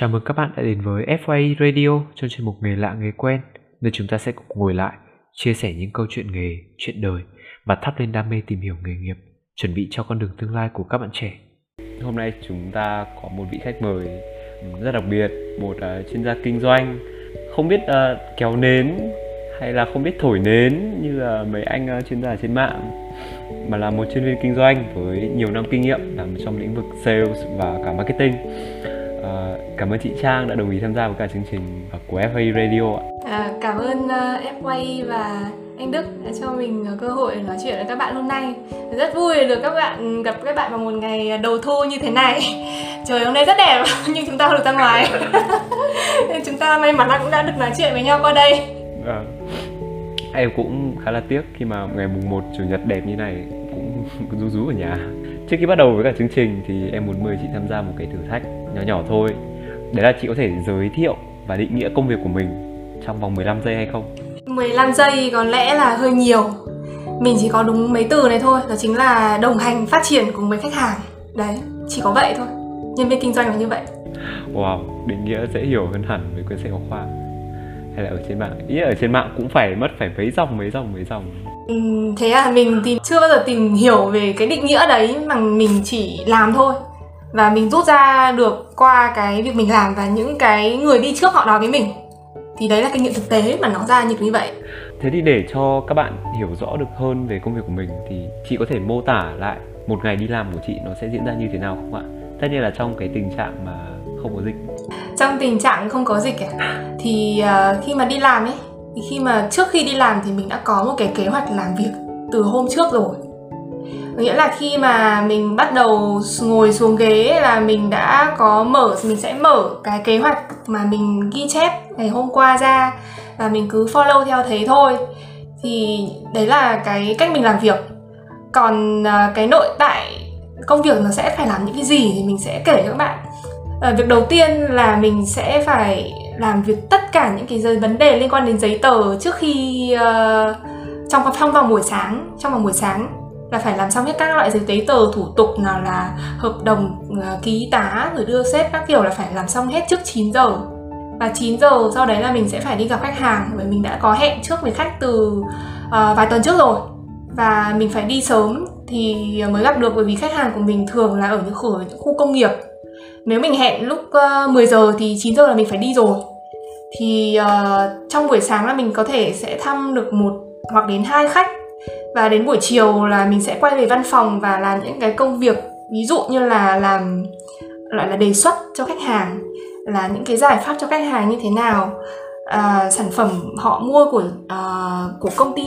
Chào mừng các bạn đã đến với FY Radio trong chuyên mục Nghề lạ nghề quen, nơi chúng ta sẽ cùng ngồi lại, chia sẻ những câu chuyện nghề, chuyện đời và thắp lên đam mê tìm hiểu nghề nghiệp, chuẩn bị cho con đường tương lai của các bạn trẻ. Hôm nay chúng ta có một vị khách mời ừ, rất đặc biệt, một uh, chuyên gia kinh doanh, không biết uh, kéo nến hay là không biết thổi nến như là mấy anh uh, chuyên gia trên mạng mà là một chuyên viên kinh doanh với nhiều năm kinh nghiệm làm trong lĩnh vực sales và cả marketing À, cảm ơn chị Trang đã đồng ý tham gia với cả chương trình của FA Radio ạ. À, cảm ơn uh, FA và anh Đức đã cho mình cơ hội nói chuyện với các bạn hôm nay. Rất vui được các bạn gặp các bạn vào một ngày đầu thu như thế này. Trời hôm nay rất đẹp nhưng chúng ta không được ra ngoài. Nên chúng ta may mắn là cũng đã được nói chuyện với nhau qua đây. À, em cũng khá là tiếc khi mà ngày mùng 1 chủ nhật đẹp như này cũng rú rú ở nhà. Trước khi bắt đầu với cả chương trình thì em muốn mời chị tham gia một cái thử thách nhỏ nhỏ thôi. Đấy là chị có thể giới thiệu và định nghĩa công việc của mình trong vòng 15 giây hay không? 15 giây có lẽ là hơi nhiều. Mình chỉ có đúng mấy từ này thôi Đó chính là đồng hành phát triển cùng với khách hàng. Đấy, chỉ có vậy thôi. Nhân viên kinh doanh là như vậy. Wow, định nghĩa dễ hiểu hơn hẳn với quyển sách giáo khoa. Hay là ở trên mạng? Ý ở trên mạng cũng phải mất phải mấy dòng mấy dòng mấy dòng thế à mình tìm chưa bao giờ tìm hiểu về cái định nghĩa đấy mà mình chỉ làm thôi. Và mình rút ra được qua cái việc mình làm và những cái người đi trước họ nói với mình. Thì đấy là kinh nghiệm thực tế mà nó ra như vậy. Thế thì để cho các bạn hiểu rõ được hơn về công việc của mình thì chị có thể mô tả lại một ngày đi làm của chị nó sẽ diễn ra như thế nào không ạ? Tất nhiên là trong cái tình trạng mà không có dịch. Trong tình trạng không có dịch à? thì uh, khi mà đi làm ấy thì khi mà trước khi đi làm thì mình đã có một cái kế hoạch làm việc từ hôm trước rồi. Nghĩa là khi mà mình bắt đầu ngồi xuống ghế là mình đã có mở mình sẽ mở cái kế hoạch mà mình ghi chép ngày hôm qua ra và mình cứ follow theo thế thôi. Thì đấy là cái cách mình làm việc. Còn à, cái nội tại công việc nó sẽ phải làm những cái gì thì mình sẽ kể cho các bạn. À, việc đầu tiên là mình sẽ phải làm việc tất cả những cái vấn đề liên quan đến giấy tờ trước khi uh, trong trong vòng buổi sáng trong vòng buổi sáng là phải làm xong hết các loại giấy tờ thủ tục nào là hợp đồng uh, ký tá rồi đưa sếp các kiểu là phải làm xong hết trước 9 giờ. Và 9 giờ sau đấy là mình sẽ phải đi gặp khách hàng bởi mình đã có hẹn trước với khách từ uh, vài tuần trước rồi. Và mình phải đi sớm thì mới gặp được bởi vì khách hàng của mình thường là ở những khu, những khu công nghiệp nếu mình hẹn lúc ờ, uh, 10 giờ thì 9 giờ là mình phải đi rồi. Thì uh, trong buổi sáng là mình có thể sẽ thăm được một hoặc đến hai khách. Và đến buổi chiều là mình sẽ quay về văn phòng và làm những cái công việc ví dụ như là làm loại là đề xuất cho khách hàng là những cái giải pháp cho khách hàng như thế nào. À, sản phẩm họ mua của uh, của công ty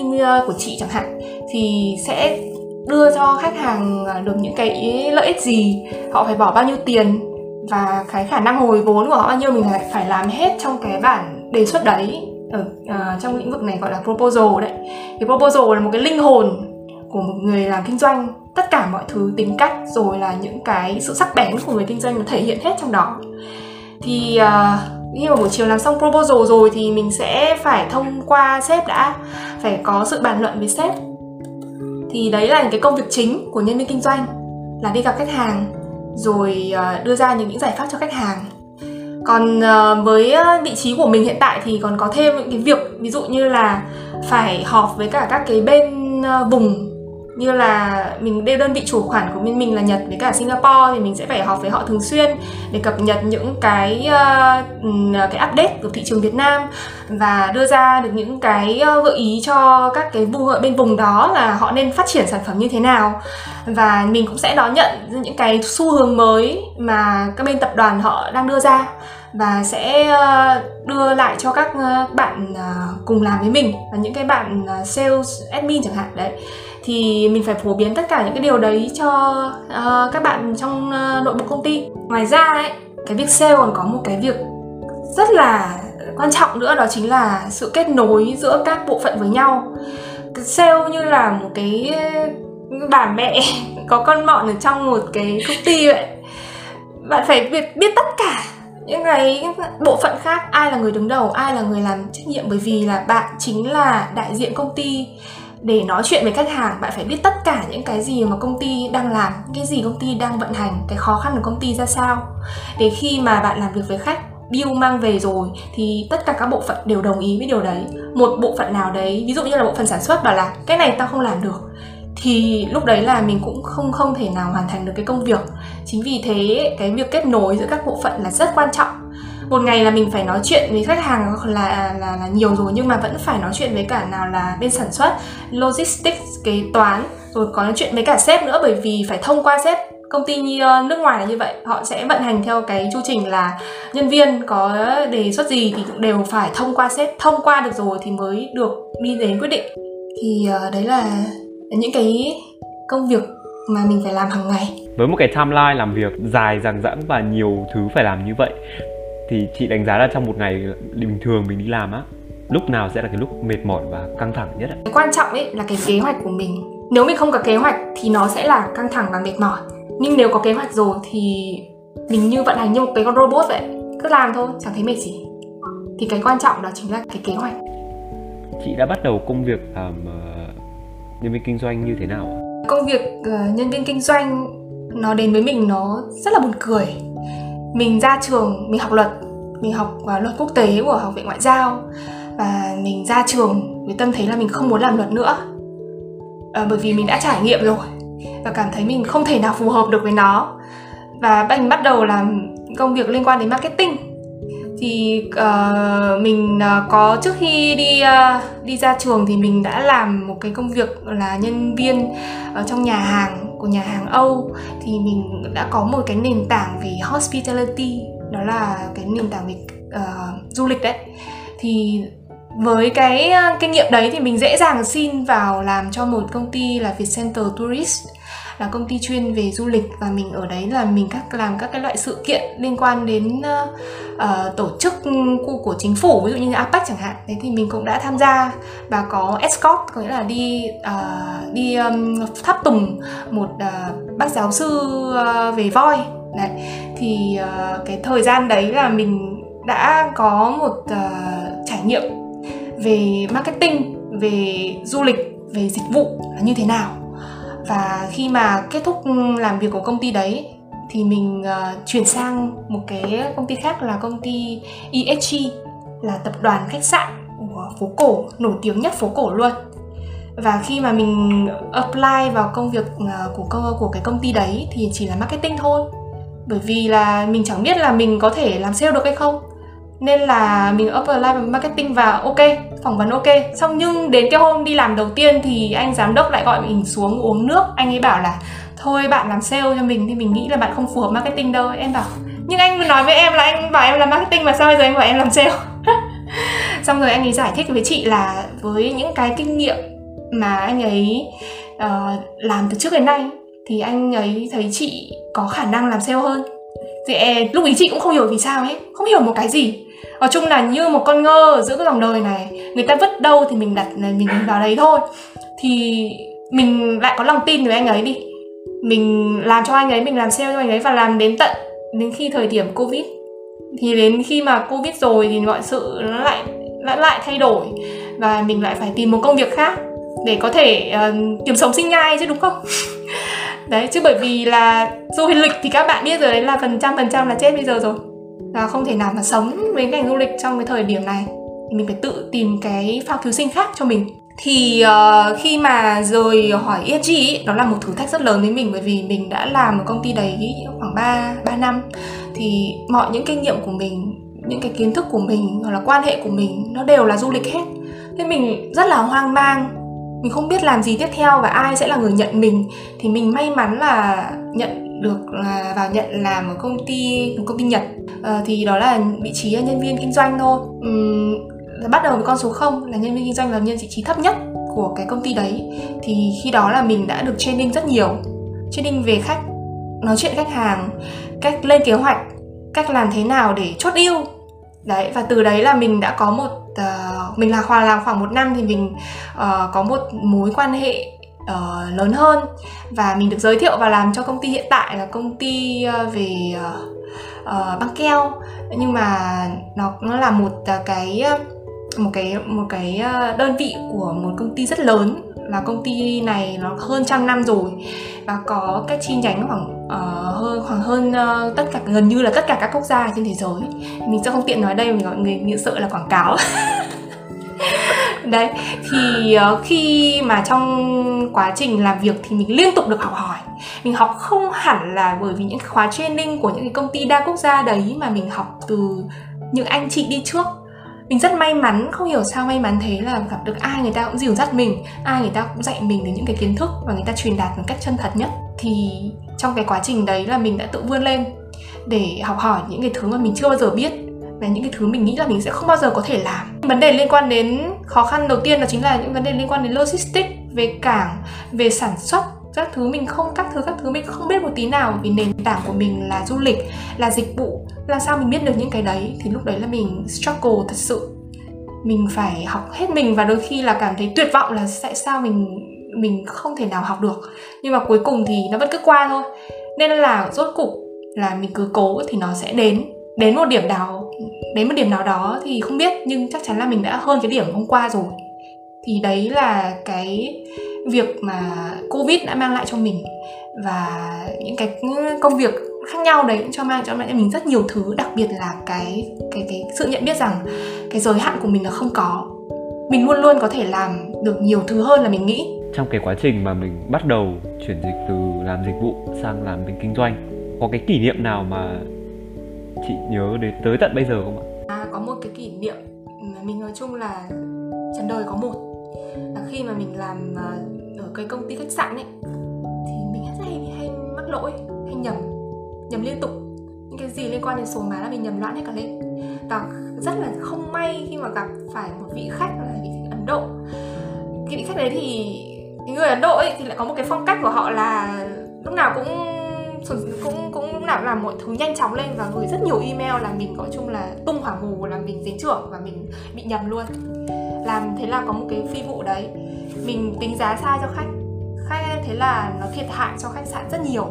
của chị chẳng hạn thì sẽ đưa cho khách hàng được những cái lợi ích gì họ phải bỏ bao nhiêu tiền và cái khả năng hồi vốn của họ bao nhiêu mình lại phải làm hết trong cái bản đề xuất đấy. Ở uh, trong lĩnh vực này gọi là proposal đấy. Thì proposal là một cái linh hồn của một người làm kinh doanh. Tất cả mọi thứ tính cách rồi là những cái sự sắc bén của người kinh doanh nó thể hiện hết trong đó. Thì uh, khi mà buổi chiều làm xong proposal rồi thì mình sẽ phải thông qua sếp đã. Phải có sự bàn luận với sếp. Thì đấy là những cái công việc chính của nhân viên kinh doanh là đi gặp khách hàng rồi ờ, đưa ra những, những giải pháp cho khách hàng. Còn ờ, với ờ, vị trí của mình hiện tại thì còn có thêm những cái việc ví dụ như là phải họp với cả các cái bên vùng như là mình đây đơn vị chủ quản của bên mình là Nhật với cả Singapore thì mình sẽ phải họp với họ thường xuyên để cập nhật những cái uh, cái update của thị trường Việt Nam và đưa ra được những cái ờ, gợi ý cho các cái vùng bên vùng đó là họ nên phát triển sản phẩm như thế nào. Và mình cũng sẽ đón nhận những cái xu hướng mới mà các bên tập đoàn họ đang đưa ra và sẽ đưa lại cho các bạn cùng làm với mình và những cái bạn sales admin chẳng hạn đấy thì mình phải phổ biến tất cả những cái điều đấy cho uh, các bạn trong uh, nội bộ công ty. Ngoài ra ấy cái việc sale còn có một cái việc rất là quan trọng nữa đó chính là sự kết nối giữa các bộ phận với nhau. Sale như là một cái bà mẹ có con mọn ở trong một cái công ty vậy. Bạn phải biết biết tất cả những cái bộ phận khác ai là người đứng đầu ai là người làm trách nhiệm bởi vì là bạn chính là đại diện công ty để nói chuyện với khách hàng, bạn phải biết tất cả những cái gì mà công ty đang làm, cái gì công ty đang vận hành, cái khó khăn của công ty ra sao. Để khi mà bạn làm việc với khách deal mang về rồi, thì tất cả các bộ phận đều đồng ý với điều đấy. Một bộ phận nào đấy, ví dụ như là bộ phận sản xuất bảo là, cái này tao không làm được. Thì lúc đấy là mình cũng không không thể nào hoàn thành được cái công việc. Chính vì thế, cái việc kết nối giữa các bộ phận là rất quan trọng một ngày là mình phải nói chuyện với khách hàng là là là nhiều rồi, nhưng mà vẫn phải nói chuyện với cả nào là bên sản xuất, logistics, kế toán, rồi có nói chuyện với cả sếp nữa, bởi vì phải thông qua sếp. Công ty như nước ngoài là như vậy, họ sẽ vận hành theo cái chu trình là nhân viên có đề xuất gì thì cũng đều phải thông qua sếp. Thông qua được rồi thì mới được đi đến quyết định. Thì ờ, đấy là những cái công việc mà mình phải làm hàng ngày. Với một cái timeline làm việc dài, dằng dẵng và nhiều thứ phải làm như vậy thì chị đánh giá là trong một ngày bình thường mình đi làm á lúc nào sẽ là cái lúc mệt mỏi và căng thẳng nhất ạ? Cái quan trọng ấy là cái kế hoạch của mình. Nếu mình không có kế hoạch thì nó sẽ là căng thẳng và mệt mỏi. Nhưng nếu có kế hoạch rồi thì mình như vận hành như một cái con robot vậy, cứ làm thôi, chẳng thấy mệt gì. Thì cái quan trọng đó chính là cái kế hoạch. Chị đã bắt đầu công việc làm uh, nhân viên kinh doanh như thế nào Công việc uh, nhân viên kinh doanh nó đến với mình nó rất là buồn cười mình ra trường mình học luật. Mình học uh, luật quốc tế của học viện ngoại giao. Và mình ra trường với tâm thế là mình không muốn làm luật nữa. À, bởi vì mình đã trải nghiệm rồi và cảm thấy mình không thể nào phù hợp được với nó. Và mình bắt đầu làm công việc liên quan đến marketing. Thì uh, mình uh, có trước khi đi uh, đi ra trường thì mình đã làm một cái công việc là nhân viên ở trong nhà hàng của nhà hàng Âu thì mình đã có một cái nền tảng về hospitality đó là cái nền tảng về uh, du lịch đấy. Thì với cái ờ, kinh nghiệm đấy thì mình dễ dàng xin vào làm cho một công ty là Vietcenter Tourist là công ty chuyên về du lịch và mình ở đấy là mình các làm các cái loại sự kiện liên quan đến uh, uh, tổ chức của, của chính phủ ví dụ như APEC chẳng hạn. Đấy thì mình cũng đã tham gia và có escort có nghĩa là đi uh, đi um, tháp tùng một uh, bác giáo sư uh, về voi. Đấy thì uh, cái thời gian đấy là mình đã có một uh, trải nghiệm về marketing về du lịch về dịch vụ là như thế nào và khi mà kết thúc ừ, làm việc của công ty đấy thì mình uh, chuyển sang một cái công ty khác là công ty ESG là tập đoàn khách sạn của phố cổ nổi tiếng nhất phố cổ luôn. Và khi mà mình apply vào công việc uh, của công của cái công ty đấy thì chỉ là marketing thôi. Bởi vì là mình chẳng biết là mình có thể làm sale được hay không nên là mình apply marketing và ok phỏng vấn ok. Xong nhưng đến cái hôm đi làm đầu tiên thì anh giám đốc lại gọi mình xuống uống nước. Anh ấy bảo là thôi bạn làm sale cho mình thì mình nghĩ là bạn không phù hợp marketing đâu. Em bảo nhưng anh nói với em là anh bảo em làm marketing mà sao bây giờ anh bảo em làm sale? Xong rồi anh ấy giải thích với chị là với những cái kinh nghiệm mà anh ấy uh, làm từ trước đến nay thì anh ấy thấy chị có khả năng làm sale hơn. Thì ờ, lúc ý chị cũng không hiểu vì sao ấy không hiểu một cái gì nói chung là như một con ngơ giữa cái dòng đời này người ta vứt đâu thì mình đặt mình vào đấy thôi. Thì mình lại có lòng tin với anh ấy đi. Mình làm cho anh ấy mình làm sale cho anh ấy và làm đến tận đến khi thời điểm covid. Thì đến khi mà covid rồi thì mọi sự nó lại lại lại thay đổi và mình lại phải tìm một công việc khác để có thể uh, kiếm sống sinh nhai chứ đúng không? Đấy chứ bởi vì là du lịch thì các bạn biết rồi đấy là phần trăm phần trăm là chết bây giờ rồi là không thể nào mà sống với ngành du lịch trong cái thời điểm này. Thì mình phải tự tìm cái phao cứu sinh khác cho mình. Thì uh, khi mà rời hỏi ESG ý, đó là một thử thách rất lớn với mình bởi vì mình đã làm một công ty đấy khoảng 3, 3 năm. Thì mọi những kinh nghiệm của mình những cái kiến thức của mình hoặc là quan hệ của mình nó đều là du lịch hết. Thế mình rất là hoang mang mình không biết làm gì tiếp theo và ai sẽ là người nhận mình. Thì mình may mắn là nhận được là vào nhận làm ở công ty một công ty nhật. À, thì đó là vị trí nhân viên kinh doanh thôi. Uhm, bắt đầu với con số 0 là nhân viên kinh doanh là nhân vị trí thấp nhất của cái công ty đấy. Thì khi đó là mình đã được training rất nhiều. Training về khách nói chuyện khách hàng cách lên kế hoạch cách làm thế nào để chốt deal. Đấy và từ đấy là mình đã có một uh, mình là hòa làm khoảng một năm thì mình uh, có một mối quan hệ uh, lớn hơn. Và mình được giới thiệu và làm cho công ty hiện tại là công ty uh, về uh, uh, băng keo. Nhưng mà nó nó là một uh, cái một cái một cái đơn vị của một công ty rất lớn là công ty này nó hơn trăm năm rồi và có các chi nhánh khoảng uh, hơn khoảng hơn uh, tất cả gần như là tất cả các quốc gia trên thế giới. Mình sẽ không tiện nói đây mình mọi người, người sợ là quảng cáo. Đấy thì uh, khi mà trong quá trình làm việc thì mình liên tục được học hỏi. Mình học không hẳn là bởi vì những khóa training của những cái công ty đa quốc gia đấy mà mình học từ những anh chị đi trước mình rất may mắn, không hiểu sao may mắn thế là gặp được ai người ta cũng dìu dắt mình, ai người ta cũng dạy mình đến những cái kiến thức và người ta truyền đạt một cách chân thật nhất. Thì trong cái quá trình đấy là mình đã tự vươn lên để học hỏi những cái thứ mà mình chưa bao giờ biết và những cái thứ mình nghĩ là mình sẽ không bao giờ có thể làm. Vấn đề liên quan đến khó khăn đầu tiên đó chính là những vấn đề liên quan đến logistics về cảng, về sản xuất các thứ mình không, các thứ các thứ mình không biết một tí nào vì nền tảng của mình là du lịch, là dịch vụ. Làm sao mình biết được những cái đấy? Thì lúc đấy là mình struggle thật sự. Mình phải học hết mình và đôi khi là cảm thấy tuyệt vọng là tại sao mình mình không thể nào học được. Nhưng mà cuối cùng thì nó vẫn cứ qua thôi. Nên là rốt cục là mình cứ cố thì nó sẽ đến đến một điểm nào, đến một điểm nào đó thì không biết, nhưng chắc chắn là mình đã hơn cái điểm hôm qua rồi. Thì đấy là cái việc mà covid đã mang lại cho mình và những cái công việc khác nhau đấy cho mang cho mình rất nhiều thứ đặc biệt là cái cái cái sự nhận biết rằng cái giới hạn của mình là không có. Mình luôn luôn có thể làm được nhiều thứ hơn là mình nghĩ. Trong cái quá trình mà mình bắt đầu chuyển dịch từ làm dịch vụ sang làm bên kinh doanh có cái kỷ niệm nào mà chị nhớ đến tới tận bây giờ không ạ? À, có một cái kỷ niệm mà mình nói chung là trần đời có một mà mình làm ờ, ở cái công ty khách sạn ấy, thì mình rất hay hay mắc lỗi, hay nhầm nhầm liên tục. Những cái gì liên quan đến số má là mình nhầm loạn hết cả lên. Và rất là không may khi mà gặp phải một vị khách là vị khách Ấn Độ. Cái vị khách đấy thì người Ấn Độ ấy thì lại có một cái phong cách của họ là lúc nào cũng cũng cũng lúc nào làm mọi thứ nhanh chóng lên và gửi rất nhiều email là mình gọi chung là tung hỏa mù, là mình dính trưởng và mình bị nhầm luôn. Làm thế là có một cái phi vụ đấy mình tính giá sai cho khách. Khách thế là nó thiệt hại cho khách sạn rất nhiều.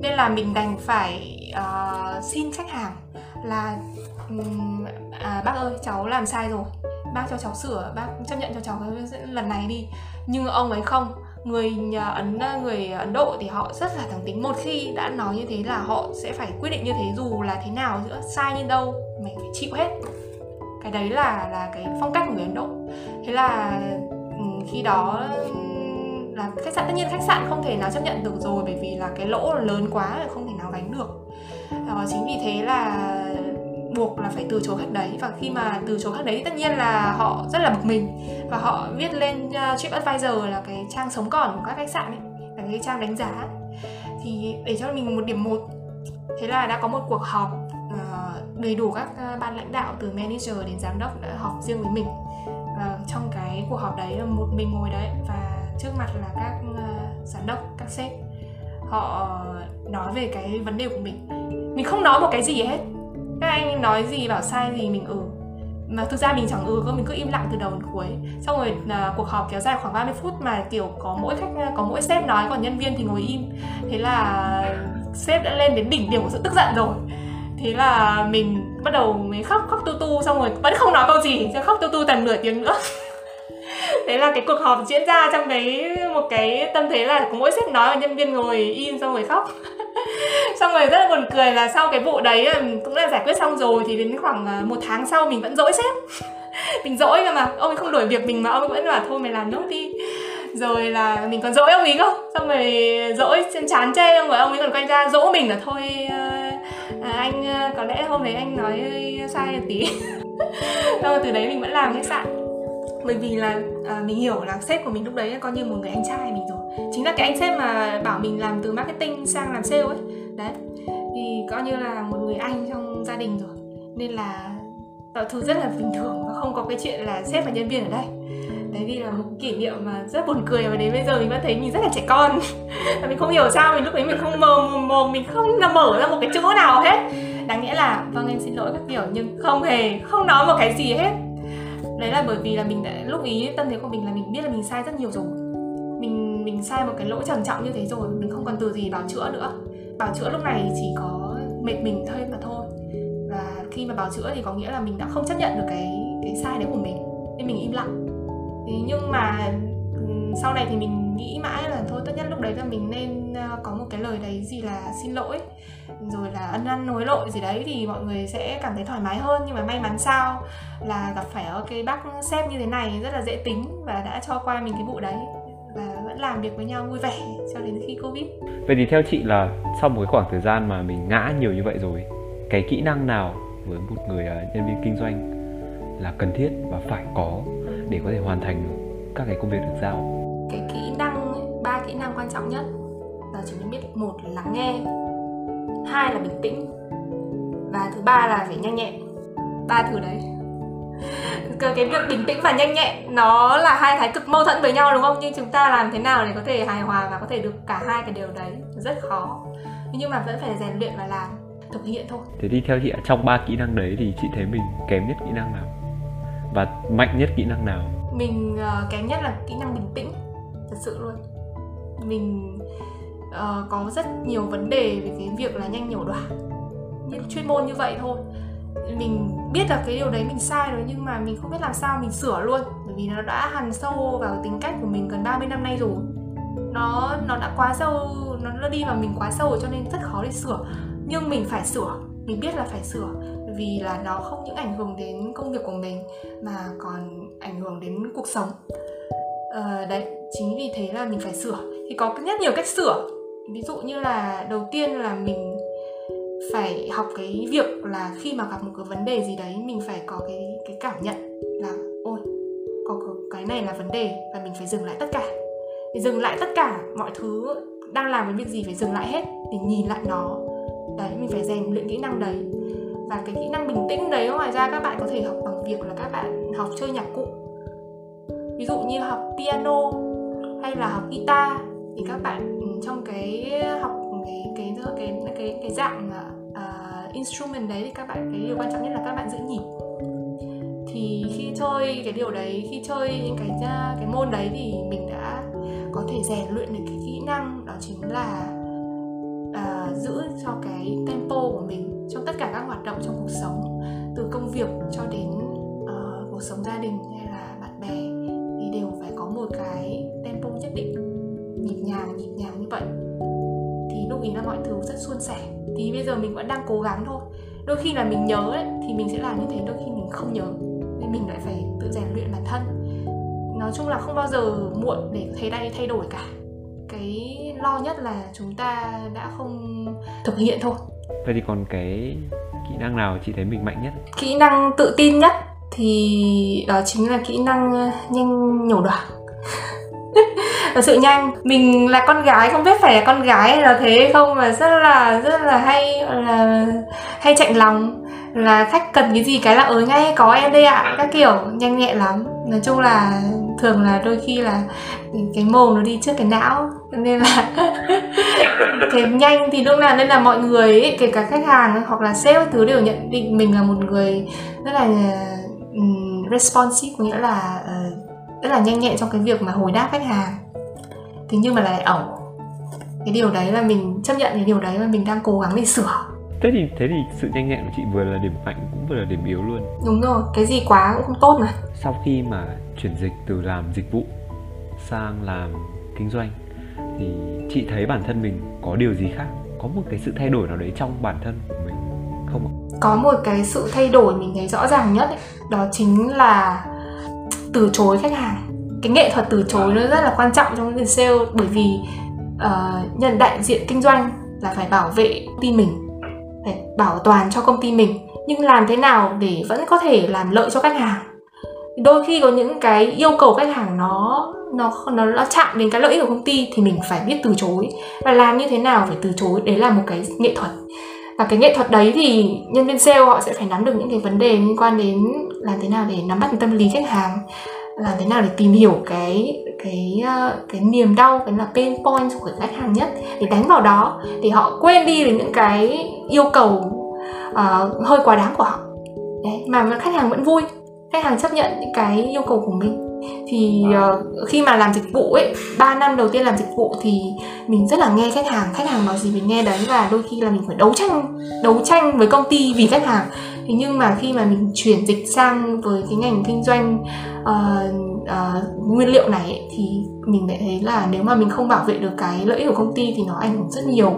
Nên là mình đành phải uh, xin khách hàng là um, à, bác ơi cháu làm sai rồi. Bác cho cháu sửa bác chấp nhận cho cháu lần này đi. Nhưng ông ấy không. Người ấn người ấn độ thì họ rất là thẳng tính. Một khi đã nói như thế là họ sẽ phải quyết định như thế dù là thế nào giữa sai như đâu mình phải chịu hết. Cái đấy là là cái phong cách của người ấn độ. Thế là khi đó là khách sạn tất nhiên khách sạn không thể nào chấp nhận được rồi bởi vì là cái lỗ lớn quá không thể nào gánh được. À, chính vì thế là buộc là phải từ chối khách đấy. Và khi mà từ chối khách đấy tất nhiên là họ rất là bực mình. Và họ viết lên uh, TripAdvisor là cái trang sống còn của các khách sạn ấy là cái trang đánh giá. Thì để cho mình một điểm một thế là đã có một cuộc họp uh, đầy đủ các uh, ban lãnh đạo từ manager đến giám đốc đã họp riêng với mình. Ờ, trong cái cuộc họp đấy là một mình ngồi đấy và trước mặt là các uh, giám đốc các sếp. Họ nói về cái vấn đề của mình. Mình không nói một cái gì hết. Các anh nói gì bảo sai gì mình ừ. Mà thực ra mình chẳng ừ cơ mình cứ im lặng từ đầu đến cuối. Xong rồi là cuộc họp kéo dài khoảng 30 phút mà kiểu có mỗi khách có mỗi sếp nói còn nhân viên thì ngồi im. Thế là sếp đã lên đến đỉnh điểm của sự tức giận rồi. Thế là mình bắt đầu mới khóc khóc tu tu xong rồi vẫn không nói câu gì chứ khóc tu tu tầm nửa tiếng nữa. Thế là cái cuộc họp diễn ra trong cái một cái tâm thế là có mỗi sếp nói và nhân viên ngồi in xong rồi khóc. Xong rồi rất là buồn cười là sau cái vụ đấy ờ, cũng đã giải quyết xong rồi thì đến khoảng ờ, một tháng sau mình vẫn dỗi sếp. Mình dỗi cơ mà ông ấy không đổi việc mình mà ông ấy vẫn bảo thôi mày làm nốt đi. Rồi là mình còn dỗi ông ấy không, xong rồi dỗi chán chê ông rồi ông ấy còn quay ra dỗ mình là thôi ờ, à, anh ờ, có lẽ hôm đấy anh nói sai một tí. Nhưng rồi từ đấy mình vẫn làm khách sạn bởi vì là à, mình hiểu là sếp của mình lúc đấy coi như một người anh trai mình rồi. Chính là cái anh sếp mà bảo mình làm từ marketing sang làm sale ấy. Đấy. Thì coi như là một người anh trong gia đình rồi. Nên là ờ, mọi thứ rất là bình thường và không có cái chuyện là sếp và nhân viên ở đây đấy vì là một kỷ niệm mà rất buồn cười và đến bây giờ mình vẫn thấy mình rất là trẻ con. Và mình không hiểu sao mình lúc ấy mình không mồm mồm, mồ, mình không là mở ra một cái chữ nào hết. Đáng nghĩa là vâng em xin lỗi các kiểu nhưng không hề không nói một cái gì hết. Đấy là bởi vì là mình đã lúc ý tâm thế của mình là mình biết là mình sai rất nhiều rồi. Mình mình sai một cái lỗi trầm trọng như thế rồi mình không còn từ gì bảo chữa nữa. Bảo chữa lúc này chỉ có mệt mình thôi mà thôi. Và khi mà bảo chữa thì có nghĩa là mình đã không chấp nhận được cái cái sai đấy của mình. Nên mình im lặng thế nhưng mà sau này thì mình nghĩ mãi là thôi tốt nhất lúc đấy là mình nên ờ, có một cái lời đấy gì là xin lỗi, rồi là ân ăn hối lỗi gì đấy thì mọi người sẽ cảm thấy thoải mái hơn. Nhưng mà may mắn sao là gặp phải ở cái bác sếp như thế này rất là dễ tính và đã cho qua mình cái vụ đấy và vẫn làm việc với nhau vui vẻ cho đến khi covid. Vậy thì theo chị là sau một cái khoảng thời gian mà mình ngã nhiều như vậy rồi, cái kỹ năng nào với một người ờ, nhân viên kinh doanh là cần thiết và phải có? Để có thể hoàn thành được các cái công việc được giao. Cái kỹ năng ba kỹ năng quan trọng nhất. Là chúng ta biết một là lắng nghe hai là bình tĩnh và thứ ba là phải nhanh nhẹn. Ba thứ đấy. Cái việc bình tĩnh và nhanh nhẹn nó là hai thái cực mâu thuẫn với nhau đúng không? Nhưng chúng ta làm thế nào để có thể hài hòa và có thể được cả hai cái điều đấy? Rất khó. Nhưng mà vẫn phải rèn luyện và làm thực hiện thôi. Thế thì theo chị trong ba kỹ năng đấy thì chị thấy mình kém nhất kỹ năng nào và mạnh nhất kỹ năng nào? Mình uh, kém nhất là kỹ năng bình tĩnh thật sự luôn. Mình uh, có rất nhiều vấn đề về cái việc là nhanh nhổ đoạn như chuyên môn như vậy thôi. Mình biết là cái điều đấy mình sai rồi nhưng mà mình không biết làm sao mình sửa luôn bởi vì nó đã hằn sâu vào tính cách của mình gần 30 năm nay rồi. Nó nó đã quá sâu nó, đi vào mình quá sâu cho nên rất khó để sửa. Nhưng mình phải sửa mình biết là phải sửa vì là nó không những ảnh hưởng đến công việc của mình mà còn ảnh hưởng đến cuộc sống. À, đấy chính vì thế là mình phải sửa. Thì có rất nhiều cách sửa. Ví dụ như là đầu tiên là mình phải học cái việc là khi mà gặp một cái vấn đề gì đấy mình phải có cái cái cảm nhận là ôi có cái này là vấn đề và mình phải dừng lại tất cả. Để dừng lại tất cả mọi thứ đang làm cái việc gì phải dừng lại hết để nhìn lại nó đấy mình phải rèn luyện kỹ năng đấy. Và cái kỹ năng bình tĩnh đấy ngoài ra các bạn có thể học bằng việc là các bạn học chơi nhạc cụ. Ví dụ như học piano hay là học guitar thì các bạn ừ, trong cái học cái cái cái cái cái, cái dạng uh, instrument đấy thì các bạn cái điều quan trọng nhất là các bạn giữ nhịp. Thì khi chơi cái điều đấy khi chơi những cái à, cái môn đấy thì mình đã có thể rèn luyện được cái kỹ năng đó chính là giữ cho cái tempo của mình trong tất cả các hoạt động trong cuộc sống từ công việc cho đến uh, cuộc sống gia đình hay là bạn bè thì đều phải có một cái tempo nhất định nhịp nhàng nhịp nhàng như vậy. Thì lúc ý là mọi thứ rất suôn sẻ. Thì bây giờ mình vẫn đang cố gắng thôi. Đôi khi là mình nhớ ấy, thì mình sẽ làm như thế đôi khi mình không nhớ. Nên mình lại phải tự rèn luyện bản thân. Nói chung là không bao giờ muộn để thấy đây thay đổi cả. Cái lo nhất là chúng ta đã không thực hiện thôi. Vậy thì còn cái kỹ năng nào chị thấy mình mạnh nhất? Kỹ năng tự tin nhất thì đó chính là kỹ năng ờ, nhanh nhổ đoạn thật sự nhanh. Mình là con gái không biết phải là con gái hay là thế không mà rất là rất là hay là hay chạy lòng. Là khách cần cái gì cái là ở ngay có em đây ạ. À, các kiểu nhanh nhẹn lắm. Nói chung là thường là đôi khi là cái mồm nó đi trước cái não nên là cái nhanh thì lúc nào nên là mọi người ấy, kể cả khách hàng hoặc là sếp thứ đều nhận định mình là một người rất là um, responsive có nghĩa là uh, rất là nhanh nhẹn trong cái việc mà hồi đáp khách hàng. Thế nhưng mà lại ẩu. Cái điều đấy là mình chấp nhận cái điều đấy và mình đang cố gắng để sửa thế thì thế thì sự nhanh nhẹn của chị vừa là điểm mạnh cũng vừa là điểm yếu luôn. Đúng rồi cái gì quá cũng không tốt mà. Sau khi mà chuyển dịch từ làm dịch vụ sang làm kinh doanh thì chị thấy bản thân mình có điều gì khác? Có một cái sự thay đổi nào đấy trong bản thân của mình không ạ? Có một cái sự thay đổi mình thấy rõ ràng nhất ấy, đó chính là từ chối khách hàng. Cái nghệ thuật từ chối nó rất là quan trọng trong việc sale bởi vì uh, nhận đại diện kinh doanh là phải bảo vệ ty mình phải bảo toàn cho công ty mình, nhưng làm thế nào để vẫn có thể làm lợi cho khách hàng? Đôi khi có những cái yêu cầu khách hàng nó nó nó nó chạm đến cái lợi ích của công ty thì mình phải biết từ chối. Và làm như thế nào phải từ chối, đấy là một cái nghệ thuật. Và cái nghệ thuật đấy thì nhân viên sale họ sẽ phải nắm được những cái vấn đề liên quan đến làm thế nào để nắm bắt tâm lý khách hàng, làm thế nào để tìm hiểu cái cái ờ, cái niềm đau cái là pain point của khách hàng nhất để đánh vào đó để họ quên đi được những cái yêu cầu uh, hơi quá đáng của họ. Đấy mà khách hàng vẫn vui khách hàng chấp nhận những cái yêu cầu của mình. Thì uh, khi mà làm dịch vụ ấy 3 năm đầu tiên làm dịch vụ thì mình rất là nghe khách hàng khách hàng nói gì mình nghe đấy và đôi khi là mình phải đấu tranh đấu tranh với công ty vì khách hàng. Thế nhưng mà khi mà mình chuyển dịch sang với cái ngành kinh doanh uh, uh, nguyên liệu này ấy, thì mình lại thấy là nếu mà mình không bảo vệ được cái lợi ích của công ty thì nó ảnh hưởng rất nhiều.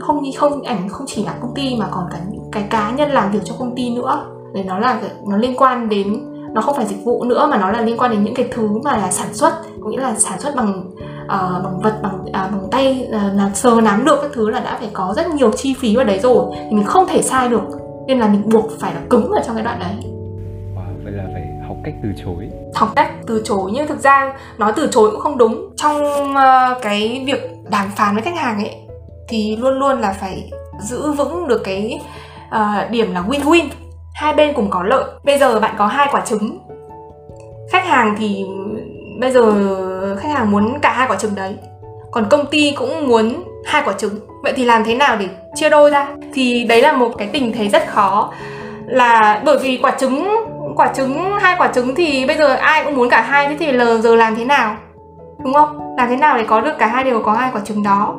Không không ảnh không chỉ là công ty mà còn cả những cái cá nhân làm việc cho công ty nữa. Để nó là nó liên quan đến nó không phải dịch vụ nữa mà nó là liên quan đến những cái thứ mà là sản xuất. Có nghĩa là sản xuất bằng uh, bằng vật bằng uh, bằng tay uh, là sờ nắm được các thứ là đã phải có rất nhiều chi phí vào đấy rồi. Thì mình không thể sai được. Nên là mình buộc phải là cứng ở trong cái đoạn đấy cách từ chối. Học cách từ chối nhưng thực ra nói từ chối cũng không đúng. Trong uh, cái việc đàm phán với khách hàng ấy thì luôn luôn là phải giữ vững được cái uh, điểm là win-win. Hai bên cùng có lợi. Bây giờ bạn có hai quả trứng. Khách hàng thì bây giờ khách hàng muốn cả hai quả trứng đấy. Còn công ty cũng muốn hai quả trứng. Vậy thì làm thế nào để chia đôi ra? Thì đấy là một cái tình thế rất khó. Là bởi vì quả trứng quả trứng hai quả trứng thì bây giờ ai cũng muốn cả hai thế thì lờ giờ làm thế nào? Đúng không? Làm thế nào để có được cả hai đều có hai quả trứng đó?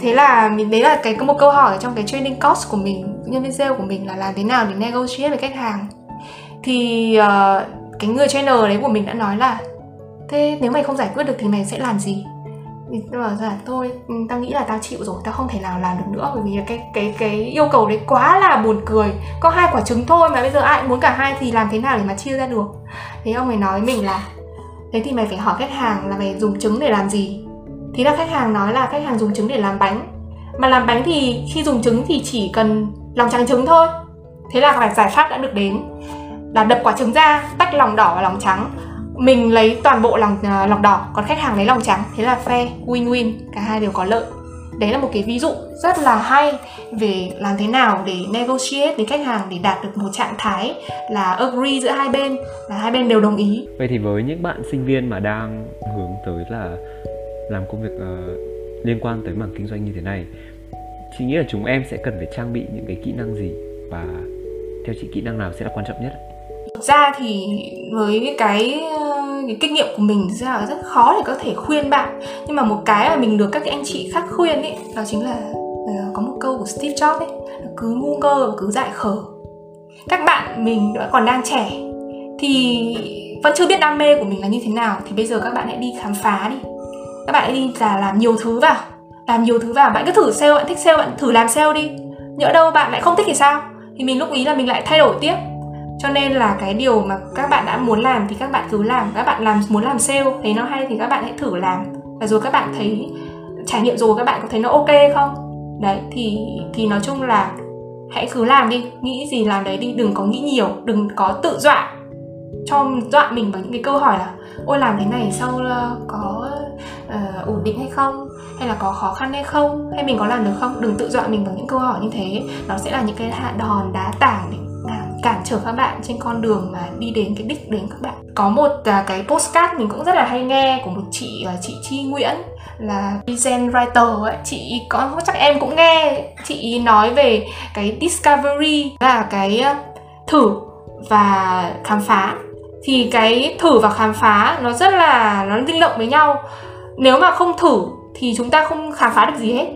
Thế là mình đấy là cái có một câu hỏi trong cái training course của mình nhân viên sale của mình là làm thế nào để negotiate với khách hàng? Thì uh, cái người trainer đấy của mình đã nói là thế nếu mày không giải quyết được thì mày sẽ làm gì? Tôi bảo là, thôi ừ, tao nghĩ là tao chịu rồi, tao không thể nào làm được nữa, bởi vì cái cái cái yêu cầu đấy quá là buồn cười. Có hai quả trứng thôi mà bây giờ ai muốn cả hai thì làm thế nào để mà chia ra được? Thế ông ấy nói mình là, thế thì mày phải hỏi khách hàng là mày dùng trứng để làm gì? Thì là khách hàng nói là khách hàng dùng trứng để làm bánh. Mà làm bánh thì khi dùng trứng thì chỉ cần lòng trắng trứng thôi. Thế là giải pháp đã được đến. Là đập quả trứng ra, tách lòng đỏ và lòng trắng mình lấy toàn bộ lòng ờ, lòng đỏ còn khách hàng lấy lòng trắng. Thế là fair win win cả hai đều có lợi. Đấy là một cái ví dụ rất là hay về làm thế nào để negotiate với khách hàng để đạt được một trạng thái là agree giữa hai bên là hai bên đều đồng ý. Vậy thì với những bạn sinh viên mà đang hướng tới là làm công việc uh, liên quan tới mảng kinh doanh như thế này chị nghĩ là chúng em sẽ cần phải trang bị những cái kỹ năng gì? Và theo chị kỹ năng nào sẽ là quan trọng nhất? Thực ra thì với cái, ờ, cái kinh nghiệm của mình ra là rất khó để có thể khuyên bạn. Nhưng mà một cái mà mình được các cái anh chị khác khuyên ấy đó chính là ờ, có một câu của Steve Jobs ấy cứ ngu ngơ cứ dại khờ. Các bạn mình đã còn đang trẻ thì vẫn chưa biết đam mê của mình là như thế nào thì bây giờ các bạn hãy đi khám phá đi. Các bạn hãy đi là làm nhiều thứ vào làm nhiều thứ vào. Bạn cứ thử sale bạn thích sale bạn thử làm sale đi. Nhỡ đâu bạn lại không thích thì sao? Thì mình lúc ý là mình lại thay đổi tiếp cho nên là cái điều mà các bạn đã muốn làm thì các bạn cứ làm. Các bạn làm muốn làm sale thấy nó hay thì các bạn hãy thử làm. Và rồi các bạn thấy trải nghiệm rồi các bạn có thấy nó ok không? Đấy thì thì nói chung là hãy cứ làm đi. Nghĩ gì làm đấy đi đừng có nghĩ nhiều. Đừng có tự dọa. Cho dọa mình bằng những cái câu hỏi là ôi làm thế này sau ờ, có uh, ổn định hay không? Hay là có khó khăn hay không? Hay mình có làm được không? Đừng tự dọa mình bằng những câu hỏi như thế. Nó sẽ là những cái hạ đòn đá tảng để cản trở các bạn trên con đường mà đi đến cái đích đến các bạn. Có một à, cái postcard mình cũng rất là hay nghe của một chị à, chị Chi Nguyễn là design writer ấy. Chị có, chắc em cũng nghe chị nói về cái discovery là cái à, thử và khám phá. Thì cái thử và khám phá nó rất là, nó linh động với nhau. Nếu mà không thử thì chúng ta không khám phá được gì hết.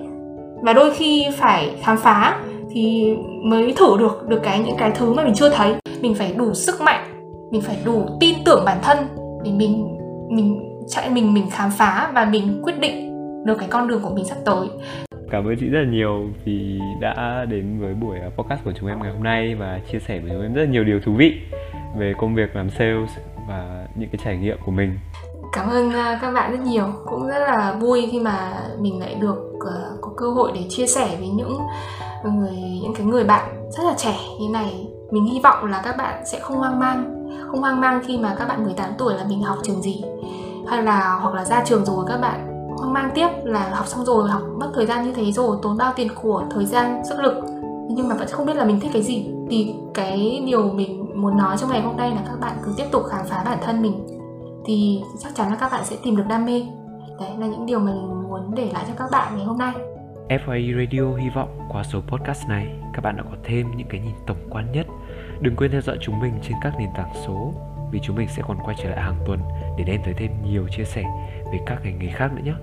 Và đôi khi phải khám phá thì mới thử được được cái những cái thứ mà mình chưa thấy. Mình phải đủ sức mạnh mình phải đủ tin tưởng bản thân để mình mình chạy mình mình khám phá và mình quyết định được cái con đường của mình sắp tới. Cảm ơn chị rất là nhiều vì đã đến với buổi podcast của chúng em ngày hôm nay và chia sẻ với chúng em rất là nhiều điều thú vị về công việc làm sales và những cái trải nghiệm của mình. Cảm ơn à, các bạn rất nhiều. Cũng rất là vui khi mà mình lại được uh, có cơ hội để chia sẻ với những người, những cái người bạn rất là trẻ như này, mình hy vọng là các bạn sẽ không hoang mang. Không hoang mang khi mà các bạn 18 tuổi là mình học trường gì. Hay là, hoặc là ra trường rồi các bạn hoang mang tiếp là học xong rồi, học mất thời gian như thế rồi, tốn bao tiền của, thời gian, sức lực. Nhưng mà vẫn không biết là mình thích cái gì. Thì cái điều mình muốn nói trong ngày hôm nay là các bạn cứ tiếp tục khám phá bản thân mình. Thì chắc chắn là các bạn sẽ tìm được đam mê. Đấy là những điều mình muốn để lại cho các bạn ngày hôm nay. FYE Radio hy vọng qua số podcast này, các bạn đã có thêm những cái nhìn tổng quan nhất. Đừng quên theo dõi chúng mình trên các nền tảng số, vì chúng mình sẽ còn quay trở lại hàng tuần để đem tới thêm nhiều chia sẻ về các ngành nghề khác nữa nhé.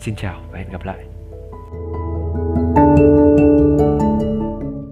Xin chào và hẹn gặp lại.